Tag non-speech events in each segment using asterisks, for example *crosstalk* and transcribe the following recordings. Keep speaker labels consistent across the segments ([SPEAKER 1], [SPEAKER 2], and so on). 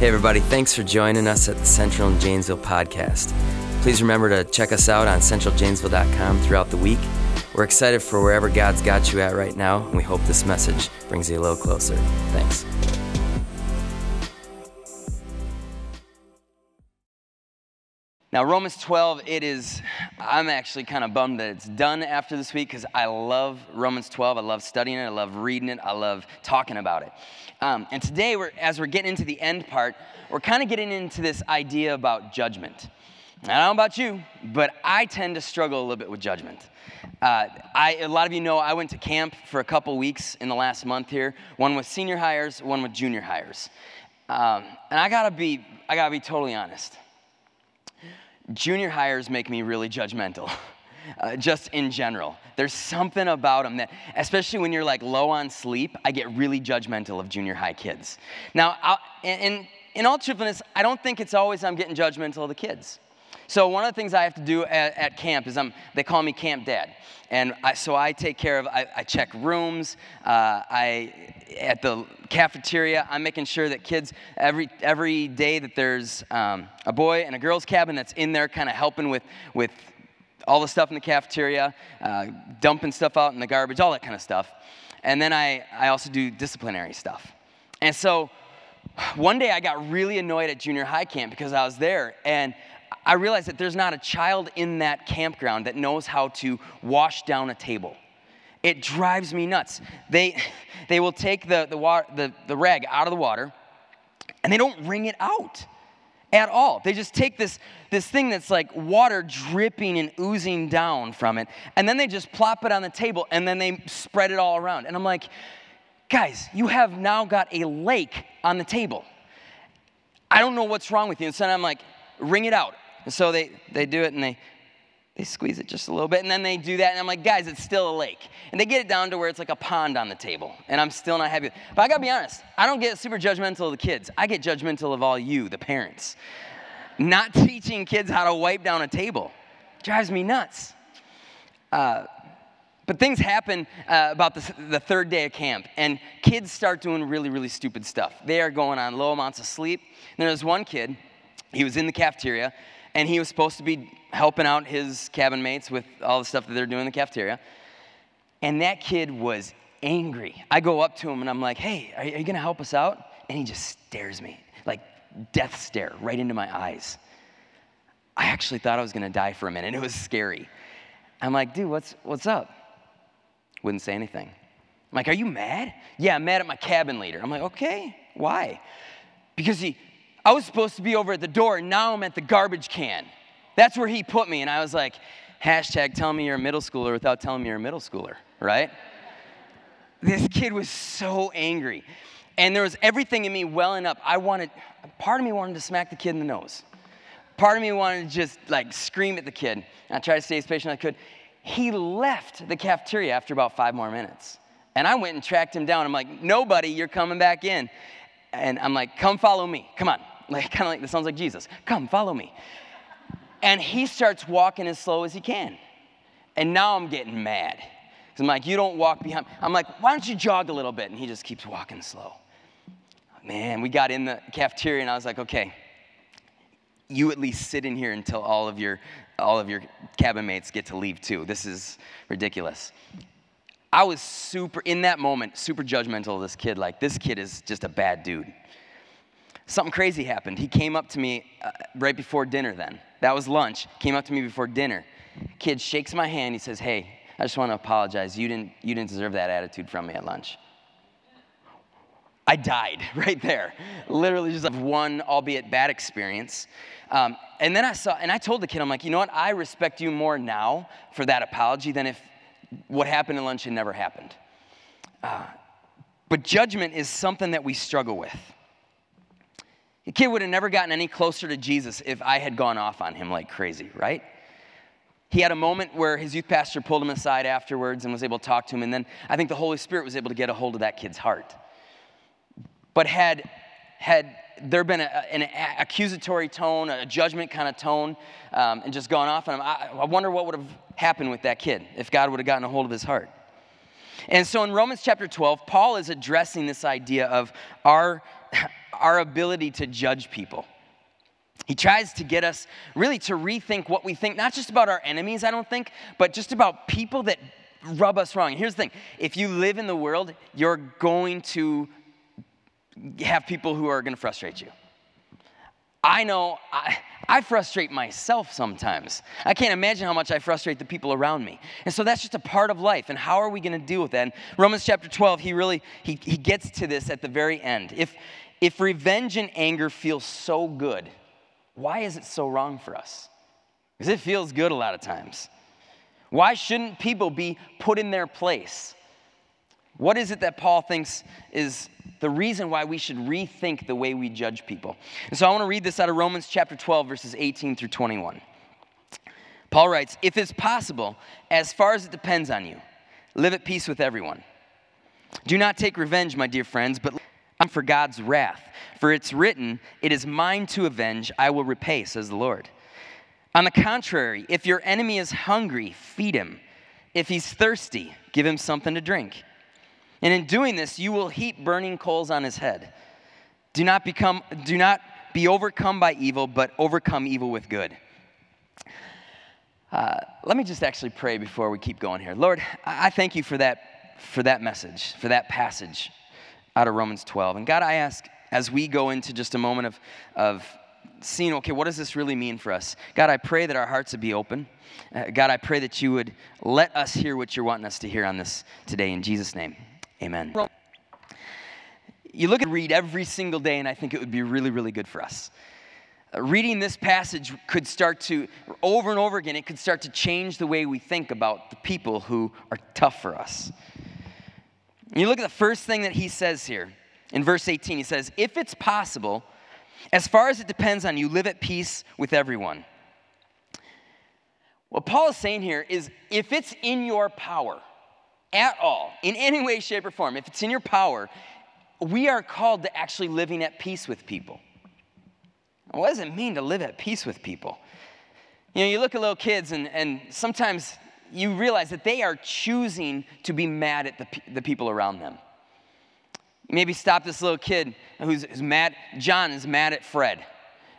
[SPEAKER 1] Hey, everybody, thanks for joining us at the Central and Janesville podcast. Please remember to check us out on centraljanesville.com throughout the week. We're excited for wherever God's got you at right now, and we hope this message brings you a little closer. Thanks. Now, Romans 12, it is, I'm actually kind of bummed that it's done after this week because I love Romans 12. I love studying it. I love reading it. I love talking about it. Um, and today, we're, as we're getting into the end part, we're kind of getting into this idea about judgment. I don't know about you, but I tend to struggle a little bit with judgment. Uh, I, a lot of you know I went to camp for a couple weeks in the last month here. One with senior hires, one with junior hires. Um, and I gotta be, I gotta be totally honest junior hires make me really judgmental. *laughs* Uh, just in general. There's something about them that, especially when you're like low on sleep, I get really judgmental of junior high kids. Now, I'll, in, in all truthfulness, I don't think it's always I'm getting judgmental of the kids. So one of the things I have to do at, at camp is I'm, they call me camp dad. And I, so I take care of, I, I check rooms, uh, I, at the cafeteria, I'm making sure that kids, every, every day that there's um, a boy and a girl's cabin that's in there kind of helping with, with all the stuff in the cafeteria, uh, dumping stuff out in the garbage, all that kind of stuff. And then I, I also do disciplinary stuff. And so one day I got really annoyed at junior high camp because I was there and I realized that there's not a child in that campground that knows how to wash down a table. It drives me nuts. They, *laughs* they will take the, the, water, the, the rag out of the water and they don't wring it out at all. They just take this, this thing that's like water dripping and oozing down from it, and then they just plop it on the table and then they spread it all around. And I'm like, guys, you have now got a lake on the table. I don't know what's wrong with you. And so I'm like, wring it out. And so they, they do it and they, they squeeze it just a little bit and then they do that and I'm like, guys, it's still a lake. And they get it down to where it's like a pond on the table and I'm still not happy. But I gotta be honest, I don't get super judgmental of the kids. I get judgmental of all you, the parents. Not *laughs* teaching kids how to wipe down a table drives me nuts. Uh, but things happen uh, about the, the third day of camp, and kids start doing really, really stupid stuff. They are going on low amounts of sleep. And there's one kid, he was in the cafeteria, and he was supposed to be helping out his cabin mates with all the stuff that they're doing in the cafeteria. And that kid was angry. I go up to him and I'm like, hey, are you gonna help us out? And he just stares me, like death stare, right into my eyes. I actually thought I was gonna die for a minute. It was scary. I'm like, dude, what's, what's up? Wouldn't say anything. I'm like, are you mad? Yeah, I'm mad at my cabin leader. I'm like, okay, why? Because he, I was supposed to be over at the door, and now I'm at the garbage can. That's where he put me. And I was like, hashtag tell me you're a middle schooler without telling me you're a middle schooler, right? This kid was so angry. And there was everything in me welling up. I wanted, part of me wanted to smack the kid in the nose. Part of me wanted to just like scream at the kid. I tried to stay as patient as I could. He left the cafeteria after about five more minutes. And I went and tracked him down. I'm like, nobody, you're coming back in. And I'm like, come follow me. Come on. Like, *laughs* kind of like, this sounds like Jesus. Come, follow me. And he starts walking as slow as he can. And now I'm getting mad. Because I'm like, you don't walk behind. I'm like, why don't you jog a little bit? And he just keeps walking slow. Man, we got in the cafeteria and I was like, okay, you at least sit in here until all of your all of your cabin mates get to leave too. This is ridiculous. I was super in that moment, super judgmental of this kid. Like this kid is just a bad dude something crazy happened. He came up to me uh, right before dinner then. That was lunch. Came up to me before dinner. Kid shakes my hand. He says, Hey, I just want to apologize. You didn't, you didn't deserve that attitude from me at lunch. I died *laughs* right there. Literally just of one, albeit bad experience. Um, and then I saw, and I told the kid, I'm like, you know what? I respect you more now for that apology than if what happened in lunch had never happened. Uh, but judgment is something that we struggle with. The kid would have never gotten any closer to Jesus if I had gone off on him like crazy, right? He had a moment where his youth pastor pulled him aside afterwards and was able to talk to him, and then I think the Holy Spirit was able to get a hold of that kid's heart. But had, had there been a, an accusatory tone, a judgment kind of tone, um, and just gone off on him, I, I wonder what would have happened with that kid if God would have gotten a hold of his heart. And so in Romans chapter 12, Paul is addressing this idea of our our ability to judge people. He tries to get us really to rethink what we think, not just about our enemies, I don't think, but just about people that rub us wrong. here's the thing if you live in the world, you're going to have people who are going to frustrate you. I know I, I, frustrate myself sometimes. I can't imagine how much I frustrate the people around me. And so that's just a part of life. And how are we going to deal with that? In Romans chapter 12, he really he, he gets to this at the very end. If if revenge and anger feel so good, why is it so wrong for us? Because it feels good a lot of times. Why shouldn't people be put in their place? What is it that Paul thinks is the reason why we should rethink the way we judge people? And so I want to read this out of Romans chapter 12, verses 18 through 21. Paul writes, If it's possible, as far as it depends on you, live at peace with everyone. Do not take revenge, my dear friends, but I'm for God's wrath. For it's written, It is mine to avenge, I will repay, says the Lord. On the contrary, if your enemy is hungry, feed him. If he's thirsty, give him something to drink. And in doing this, you will heap burning coals on his head. Do not become do not be overcome by evil, but overcome evil with good. Uh, let me just actually pray before we keep going here. Lord, I thank you for that for that message, for that passage out of Romans 12. And God, I ask as we go into just a moment of, of seeing, okay, what does this really mean for us? God, I pray that our hearts would be open. Uh, God, I pray that you would let us hear what you're wanting us to hear on this today. In Jesus' name, amen. You look at read every single day, and I think it would be really, really good for us. Uh, reading this passage could start to, over and over again, it could start to change the way we think about the people who are tough for us. You look at the first thing that he says here in verse 18. He says, If it's possible, as far as it depends on you, live at peace with everyone. What Paul is saying here is if it's in your power at all, in any way, shape, or form, if it's in your power, we are called to actually living at peace with people. What does it mean to live at peace with people? You know, you look at little kids, and, and sometimes you realize that they are choosing to be mad at the, the people around them. Maybe stop this little kid who's, who's mad. John is mad at Fred.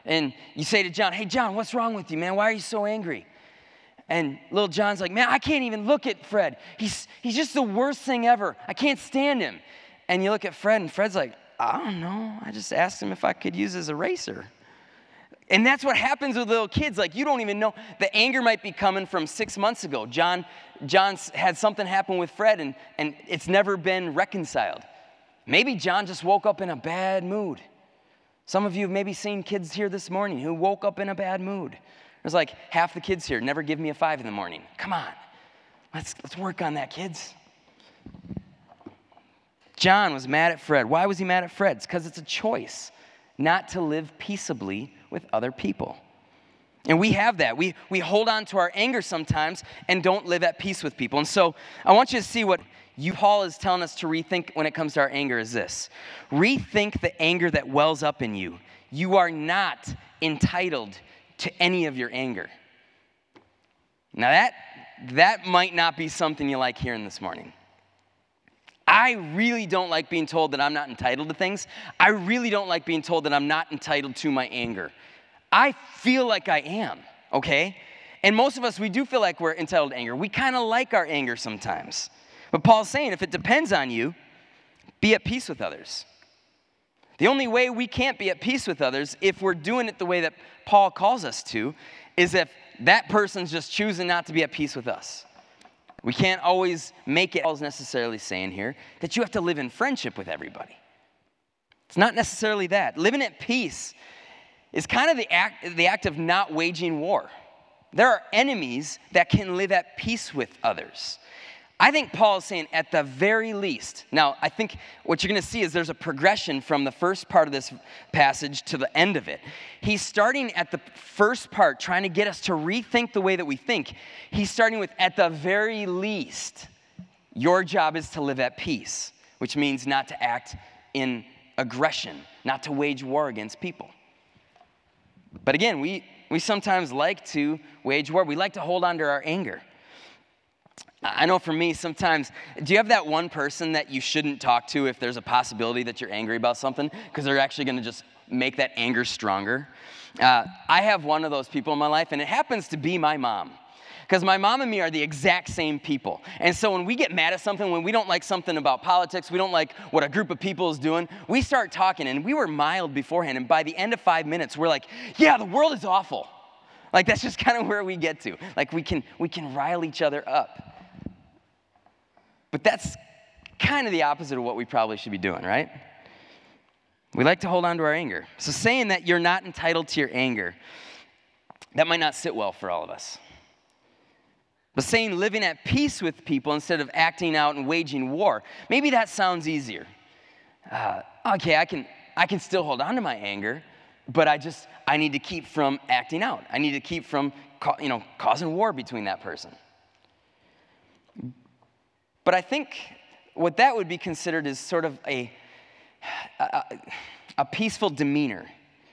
[SPEAKER 1] And you say to John, Hey, John, what's wrong with you, man? Why are you so angry? And little John's like, Man, I can't even look at Fred. He's, he's just the worst thing ever. I can't stand him. And you look at Fred, and Fred's like, I don't know. I just asked him if I could use his eraser. And that's what happens with little kids. Like, you don't even know. The anger might be coming from six months ago. John, John's had something happen with Fred, and, and it's never been reconciled. Maybe John just woke up in a bad mood. Some of you have maybe seen kids here this morning who woke up in a bad mood. There's like half the kids here never give me a five in the morning. Come on, let's, let's work on that, kids. John was mad at Fred. Why was he mad at Fred? It's because it's a choice not to live peaceably with other people. And we have that. We, we hold on to our anger sometimes and don't live at peace with people. And so I want you to see what you Paul is telling us to rethink when it comes to our anger is this. Rethink the anger that wells up in you. You are not entitled to any of your anger. Now that that might not be something you like hearing this morning. I really don't like being told that I'm not entitled to things. I really don't like being told that I'm not entitled to my anger. I feel like I am, okay? And most of us, we do feel like we're entitled to anger. We kind of like our anger sometimes. But Paul's saying if it depends on you, be at peace with others. The only way we can't be at peace with others, if we're doing it the way that Paul calls us to, is if that person's just choosing not to be at peace with us. We can't always make it, Paul's necessarily saying here, that you have to live in friendship with everybody. It's not necessarily that. Living at peace is kind of the act, the act of not waging war. There are enemies that can live at peace with others. I think Paul is saying, at the very least, now I think what you're going to see is there's a progression from the first part of this passage to the end of it. He's starting at the first part, trying to get us to rethink the way that we think. He's starting with, at the very least, your job is to live at peace, which means not to act in aggression, not to wage war against people. But again, we, we sometimes like to wage war, we like to hold on to our anger. I know for me, sometimes, do you have that one person that you shouldn't talk to if there's a possibility that you're angry about something? Because they're actually going to just make that anger stronger. Uh, I have one of those people in my life, and it happens to be my mom. Because my mom and me are the exact same people. And so when we get mad at something, when we don't like something about politics, we don't like what a group of people is doing, we start talking. And we were mild beforehand. And by the end of five minutes, we're like, yeah, the world is awful. Like that's just kind of *laughs* where we get to. Like we can we can rile each other up. But that's kind of the opposite of what we probably should be doing, right? We like to hold on to our anger. So saying that you're not entitled to your anger, that might not sit well for all of us. But saying living at peace with people instead of acting out and waging war, maybe that sounds easier. Uh, okay, I can, I can still hold on to my anger, but I just, I need to keep from acting out. I need to keep from, you know, causing war between that person. But I think what that would be considered is sort of a, a, a peaceful demeanor.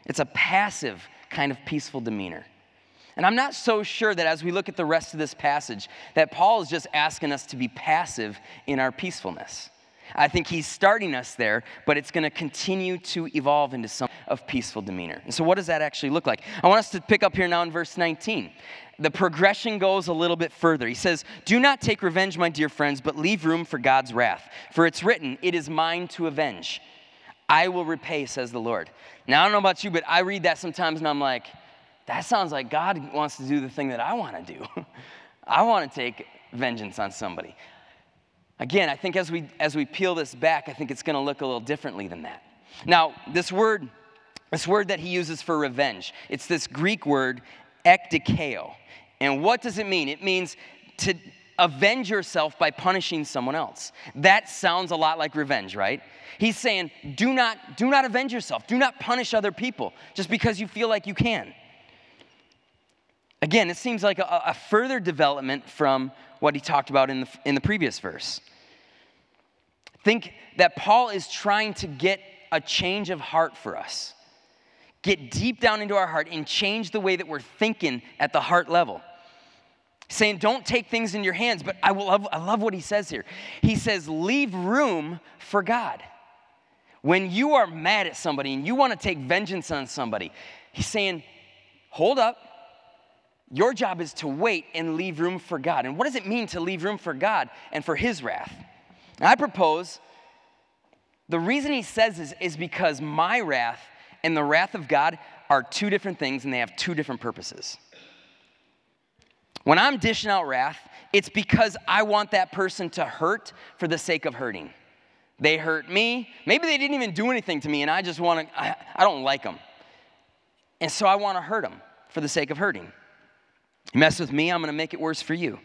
[SPEAKER 1] It's a passive kind of peaceful demeanor. And I'm not so sure that as we look at the rest of this passage, that Paul is just asking us to be passive in our peacefulness. I think he's starting us there, but it's going to continue to evolve into some of peaceful demeanor. And so, what does that actually look like? I want us to pick up here now in verse 19. The progression goes a little bit further. He says, Do not take revenge, my dear friends, but leave room for God's wrath. For it's written, It is mine to avenge. I will repay, says the Lord. Now, I don't know about you, but I read that sometimes and I'm like, that sounds like God wants to do the thing that I want to do. *laughs* I want to take vengeance on somebody. Again, I think as we as we peel this back, I think it's going to look a little differently than that. Now, this word this word that he uses for revenge, it's this Greek word ekdikeo. And what does it mean? It means to avenge yourself by punishing someone else. That sounds a lot like revenge, right? He's saying, do not, do not avenge yourself. Do not punish other people just because you feel like you can. Again, it seems like a, a further development from what he talked about in the, in the previous verse. Think that Paul is trying to get a change of heart for us. Get deep down into our heart and change the way that we're thinking at the heart level. Saying, don't take things in your hands, but I love, I love what he says here. He says, leave room for God. When you are mad at somebody and you want to take vengeance on somebody, he's saying, hold up, your job is to wait and leave room for God. And what does it mean to leave room for God and for His wrath? I propose the reason He says this is because my wrath and the wrath of God are two different things and they have two different purposes. When I'm dishing out wrath, it's because I want that person to hurt for the sake of hurting. They hurt me. Maybe they didn't even do anything to me and I just want to, I, I don't like them. And so I want to hurt them for the sake of hurting. Mess with me, I'm going to make it worse for you.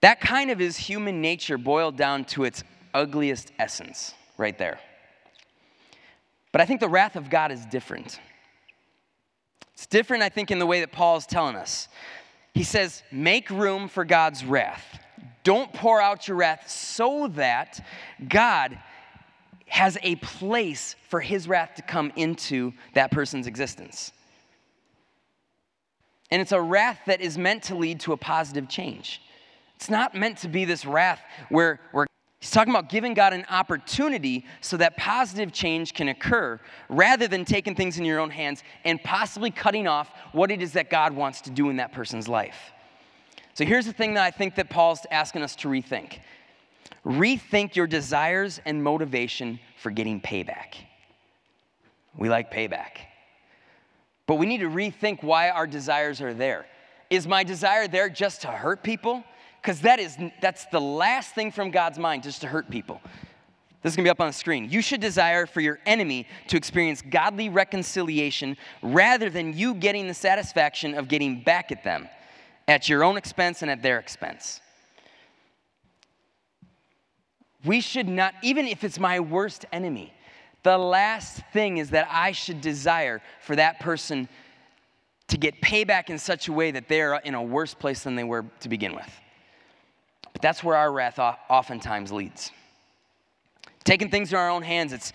[SPEAKER 1] That kind of is human nature boiled down to its ugliest essence, right there. But I think the wrath of God is different. It's different, I think, in the way that Paul is telling us. He says, Make room for God's wrath. Don't pour out your wrath so that God has a place for his wrath to come into that person's existence. And it's a wrath that is meant to lead to a positive change. It's not meant to be this wrath where, where he's talking about giving God an opportunity so that positive change can occur rather than taking things in your own hands and possibly cutting off what it is that God wants to do in that person's life. So here's the thing that I think that Paul's asking us to rethink. Rethink your desires and motivation for getting payback. We like payback. But we need to rethink why our desires are there. Is my desire there just to hurt people? Because that is that's the last thing from God's mind, just to hurt people. This is gonna be up on the screen. You should desire for your enemy to experience godly reconciliation rather than you getting the satisfaction of getting back at them at your own expense and at their expense. We should not, even if it's my worst enemy, the last thing is that I should desire for that person to get payback in such a way that they are in a worse place than they were to begin with. But that's where our wrath oftentimes leads. Taking things in our own hands, it's,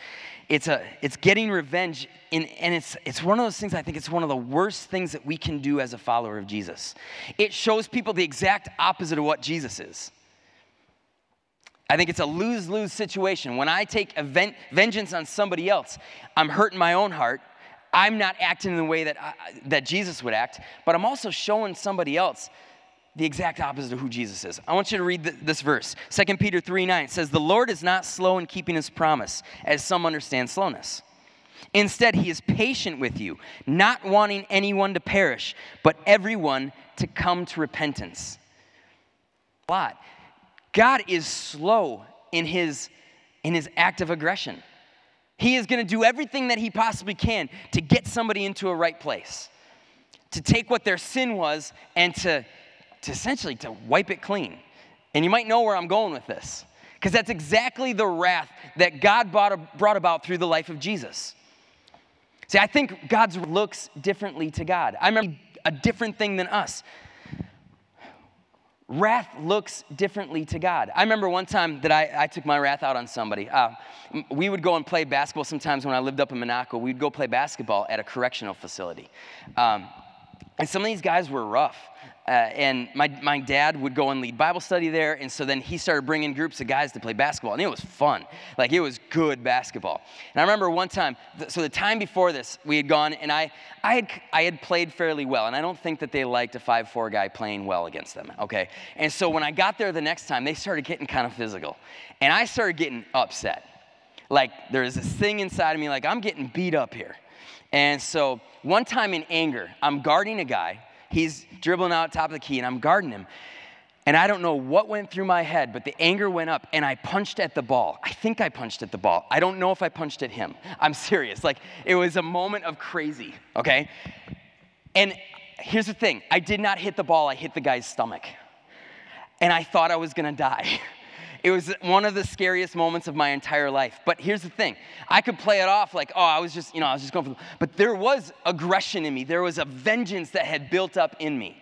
[SPEAKER 1] it's, a, it's getting revenge, in, and it's, it's one of those things I think it's one of the worst things that we can do as a follower of Jesus. It shows people the exact opposite of what Jesus is. I think it's a lose lose situation. When I take vengeance on somebody else, I'm hurting my own heart. I'm not acting in the way that, I, that Jesus would act, but I'm also showing somebody else the exact opposite of who Jesus is. I want you to read this verse. 2 Peter 3 9 says, The Lord is not slow in keeping his promise, as some understand slowness. Instead, he is patient with you, not wanting anyone to perish, but everyone to come to repentance. A lot. God is slow in his, in his act of aggression. He is going to do everything that he possibly can to get somebody into a right place, to take what their sin was and to, to essentially to wipe it clean. And you might know where I'm going with this, because that's exactly the wrath that God brought, about through the life of Jesus. See, I think God's looks differently to God. I remember a different thing than us wrath looks differently to God. I remember one time that I, I took my wrath out on somebody. Uh, we would go and play basketball sometimes when I lived up in Monaco. We'd go play basketball at a correctional facility. Um, and some of these guys were rough. Uh, and my, my dad would go and lead Bible study there. And so then he started bringing groups of guys to play basketball. And it was fun. Like, it was good basketball. And I remember one time, so the time before this, we had gone and I, I, had, I had played fairly well. And I don't think that they liked a 5 4 guy playing well against them. Okay. And so when I got there the next time, they started getting kind of physical. And I started getting upset. Like, there's this thing inside of me, like, I'm getting beat up here. And so one time in anger, I'm guarding a guy He's dribbling out top of the key, and I'm guarding him. And I don't know what went through my head, but the anger went up, and I punched at the ball. I think I punched at the ball. I don't know if I punched at him. I'm *laughs* serious. Like, it was a moment of crazy, okay? And here's the thing I did not hit the ball, I hit the guy's stomach. And I thought I was gonna die. *laughs* It was one of the scariest moments of my entire life. But here's the thing I could play it off like, oh, I was just, you know, I was just going for the. But there was aggression in me, there was a vengeance that had built up in me.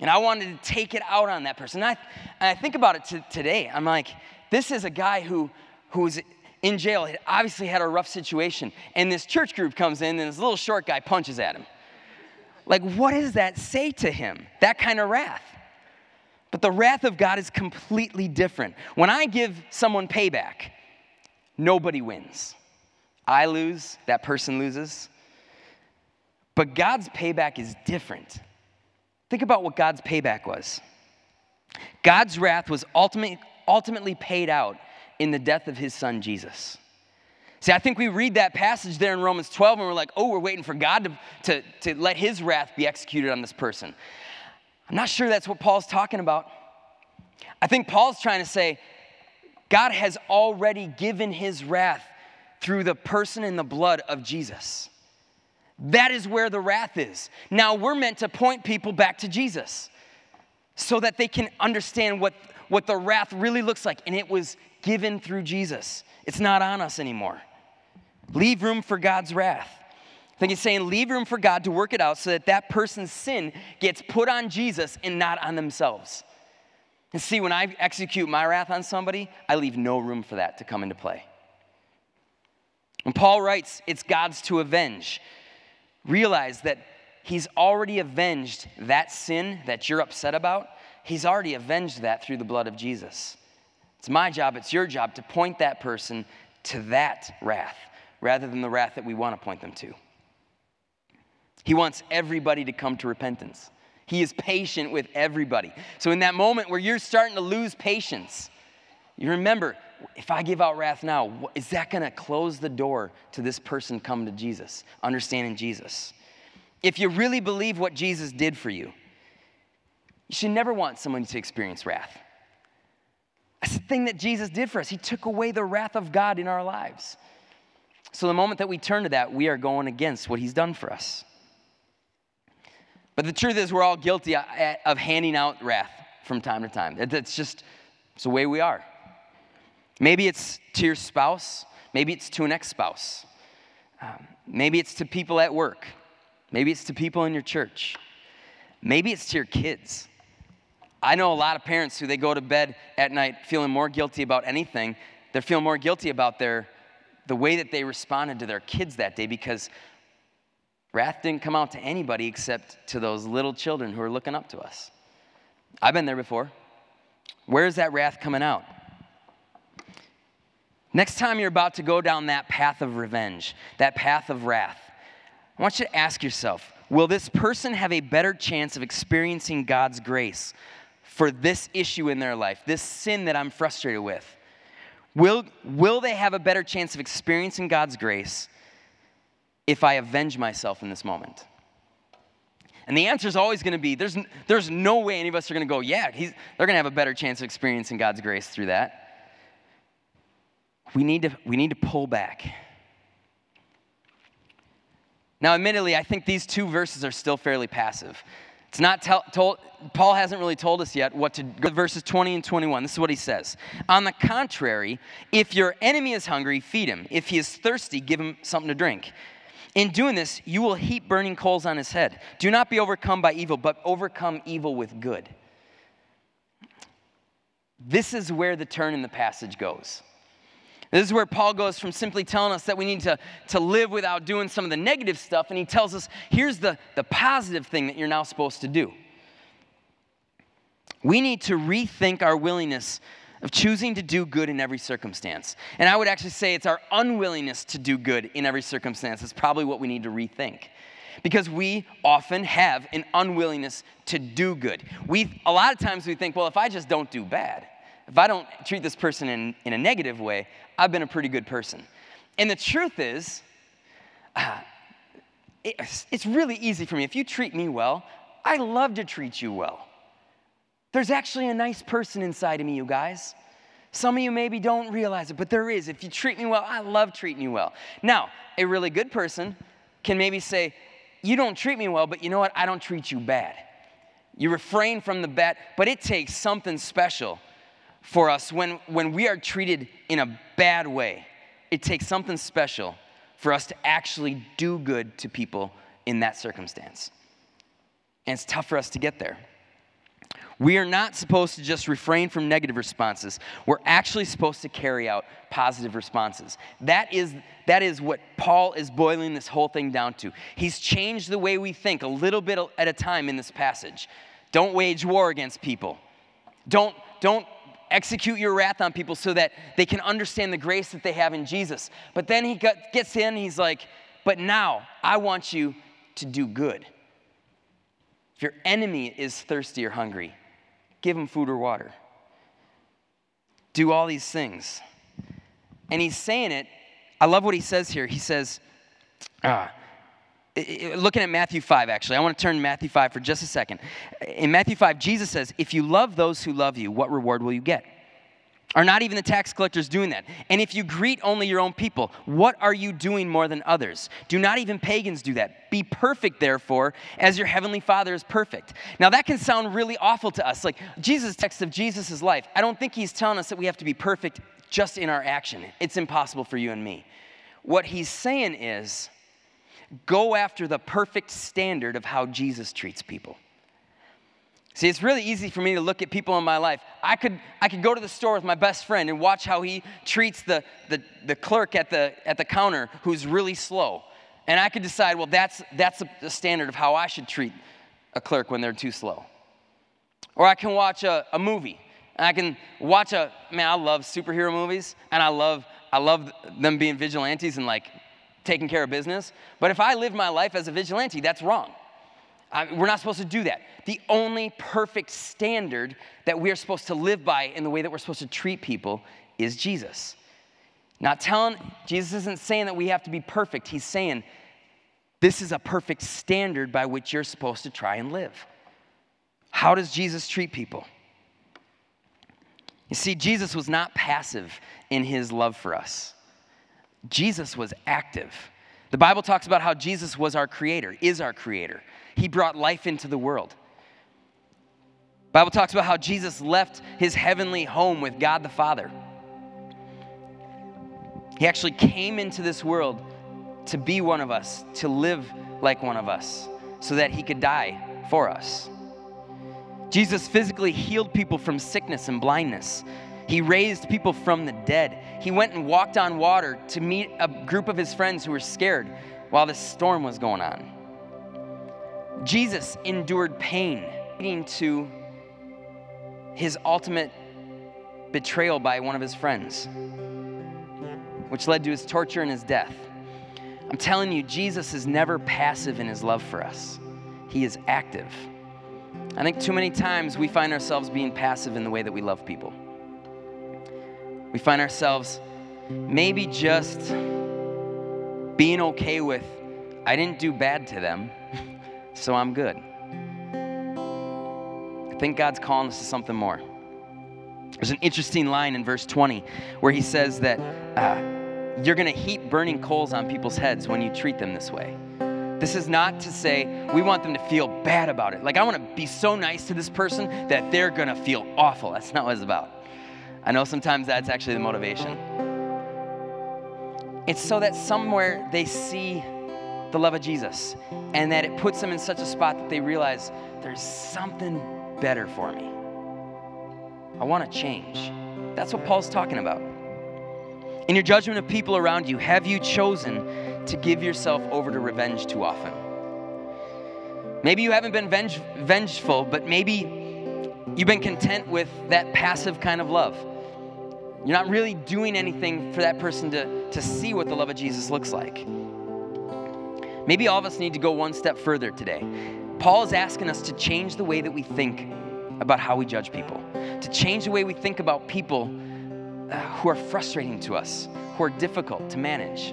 [SPEAKER 1] And I wanted to take it out on that person. And I, and I think about it t- today. I'm like, this is a guy who, who was in jail, had obviously had a rough situation. And this church group comes in, and this little short guy punches at him. Like, what does that say to him? That kind of wrath. But the wrath of God is completely different. When I give someone payback, nobody wins. I lose, that person loses. But God's payback is different. Think about what God's payback was. God's wrath was ultimately, ultimately paid out in the death of his son Jesus. See, I think we read that passage there in Romans 12 and we're like, oh, we're waiting for God to, to, to let his wrath be executed on this person. I'm not sure that's what Paul's talking about. I think Paul's trying to say God has already given his wrath through the person and the blood of Jesus. That is where the wrath is. Now we're meant to point people back to Jesus so that they can understand what, what the wrath really looks like. And it was given through Jesus, it's not on us anymore. Leave room for God's wrath. Think he's saying leave room for God to work it out so that that person's sin gets put on Jesus and not on themselves. And see, when I execute my wrath on somebody, I leave no room for that to come into play. When Paul writes, it's God's to avenge, realize that he's already avenged that sin that you're upset about. He's already avenged that through the blood of Jesus. It's my job, it's your job to point that person to that wrath rather than the wrath that we want to point them to. He wants everybody to come to repentance. He is patient with everybody. So, in that moment where you're starting to lose patience, you remember if I give out wrath now, is that going to close the door to this person come to Jesus, understanding Jesus? If you really believe what Jesus did for you, you should never want someone to experience wrath. That's the thing that Jesus did for us. He took away the wrath of God in our lives. So, the moment that we turn to that, we are going against what He's done for us. But the truth is, we're all guilty of handing out wrath from time to time. It's just it's the way we are. Maybe it's to your spouse, maybe it's to an ex spouse, um, maybe it's to people at work, maybe it's to people in your church, maybe it's to your kids. I know a lot of parents who they go to bed at night feeling more guilty about anything. They're feeling more guilty about their, the way that they responded to their kids that day because wrath didn't come out to anybody except to those little children who are looking up to us. I've been there before. Where's that wrath coming out? Next time you're about to go down that path of revenge, that path of wrath, I want you to ask yourself will this person have a better chance of experiencing God's grace for this issue in their life, this sin that I'm frustrated with? Will, will they have a better chance of experiencing God's grace if I avenge myself in this moment? And the answer is always going to be there's, there's no way any of us are going to go, yeah, they're going to have a better chance of experiencing God's grace through that. We need to, we need to pull back. Now, admittedly, I think these two verses are still fairly passive. It's not tell, told, Paul hasn't really told us yet what to go. Verses 20 and 21, this is what he says. On the contrary, if your enemy is hungry, feed him. If he is thirsty, give him something to drink. In doing this, you will heap burning coals on his head. Do not be overcome by evil, but overcome evil with good. This is where the turn in the passage goes. This is where Paul goes from simply telling us that we need to, to live without doing some of the negative stuff, and he tells us here's the, the positive thing that you're now supposed to do. We need to rethink our willingness of choosing to do good in every circumstance. And I would actually say it's our unwillingness to do good in every circumstance. It's probably what we need to rethink. Because we often have an unwillingness to do good. We, a lot of times we think, well, if I just don't do bad, if I don't treat this person in, in a negative way, I've been a pretty good person. And the truth is, uh, it, it's really easy for me. If you treat me well, I love to treat you well. There's actually a nice person inside of me, you guys. Some of you maybe don't realize it, but there is. If you treat me well, I love treating you well. Now, a really good person can maybe say, You don't treat me well, but you know what? I don't treat you bad. You refrain from the bad, but it takes something special for us when, when we are treated in a bad way. It takes something special for us to actually do good to people in that circumstance. And it's tough for us to get there. We are not supposed to just refrain from negative responses. We're actually supposed to carry out positive responses. That is, that is what Paul is boiling this whole thing down to. He's changed the way we think a little bit at a time in this passage. Don't wage war against people. Don't, don't execute your wrath on people so that they can understand the grace that they have in Jesus. But then he gets in, he's like, But now I want you to do good. If your enemy is thirsty or hungry, give him food or water. Do all these things. And he's saying it, I love what he says here. He says, ah, looking at Matthew 5, actually, I want to turn to Matthew 5 for just a second. In Matthew 5, Jesus says, If you love those who love you, what reward will you get? Are not even the tax collectors doing that? And if you greet only your own people, what are you doing more than others? Do not even pagans do that? Be perfect, therefore, as your heavenly Father is perfect. Now, that can sound really awful to us. Like Jesus' text of Jesus' life, I don't think he's telling us that we have to be perfect just in our action. It's impossible for you and me. What he's saying is, go after the perfect standard of how Jesus treats people. See, it's really easy for me to look at people in my life. I could, I could go to the store with my best friend and watch how he treats the, the, the clerk at the, at the counter who's really slow. And I could decide, well, that's, that's the standard of how I should treat a clerk when they're too slow. Or I can watch a, a movie. And I can watch a, man, I love superhero movies. And I love, I love them being vigilantes and like taking care of business. But if I live my life as a vigilante, that's wrong. I, we're not supposed to do that. The only perfect standard that we are supposed to live by in the way that we're supposed to treat people is Jesus. Not telling, Jesus isn't saying that we have to be perfect. He's saying this is a perfect standard by which you're supposed to try and live. How does Jesus treat people? You see, Jesus was not passive in his love for us. Jesus was active. The Bible talks about how Jesus was our creator, is our creator. He brought life into the world. The Bible talks about how Jesus left his heavenly home with God the Father. He actually came into this world to be one of us, to live like one of us, so that he could die for us. Jesus physically healed people from sickness and blindness. He raised people from the dead. He went and walked on water to meet a group of his friends who were scared while the storm was going on. Jesus endured pain, leading to his ultimate betrayal by one of his friends, which led to his torture and his death. I'm telling you, Jesus is never passive in his love for us, he is active. I think too many times we find ourselves being passive in the way that we love people. We find ourselves maybe just being okay with, I didn't do bad to them, *laughs* so I'm good. I think God's calling us to something more. There's an interesting line in verse 20 where he says that uh, you're going to heap burning coals on people's heads when you treat them this way. This is not to say we want them to feel bad about it. Like, I want to be so nice to this person that they're going to feel awful. That's not what it's about. I know sometimes that's actually the motivation. It's so that somewhere they see the love of Jesus and that it puts them in such a spot that they realize there's something better for me. I want to change. That's what Paul's talking about. In your judgment of people around you, have you chosen to give yourself over to revenge too often? Maybe you haven't been venge- vengeful, but maybe you've been content with that passive kind of love. You're not really doing anything for that person to, to see what the love of Jesus looks like. Maybe all of us need to go one step further today. Paul is asking us to change the way that we think about how we judge people, to change the way we think about people uh, who are frustrating to us, who are difficult to manage.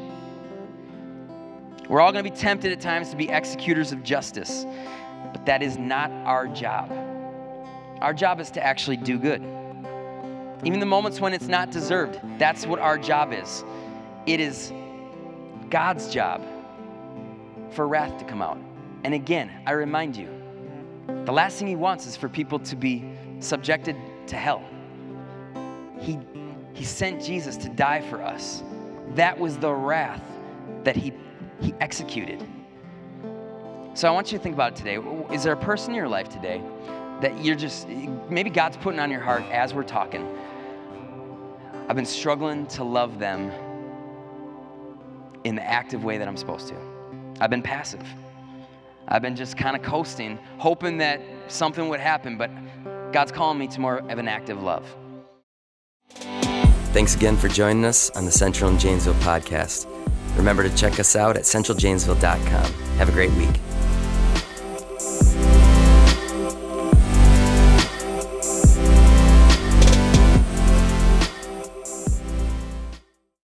[SPEAKER 1] We're all going to be tempted at times to be executors of justice, but that is not our job. Our job is to actually do good. Even the moments when it's not deserved, that's what our job is. It is God's job for wrath to come out. And again, I remind you, the last thing He wants is for people to be subjected to hell. He he sent Jesus to die for us. That was the wrath that he, he executed. So I want you to think about it today. Is there a person in your life today that you're just, maybe God's putting on your heart as we're talking? I've been struggling to love them in the active way that I'm supposed to. I've been passive. I've been just kind of coasting, hoping that something would happen, but God's calling me to more of an active love.
[SPEAKER 2] Thanks again for joining us on the Central and Janesville podcast. Remember to check us out at centraljanesville.com. Have a great week.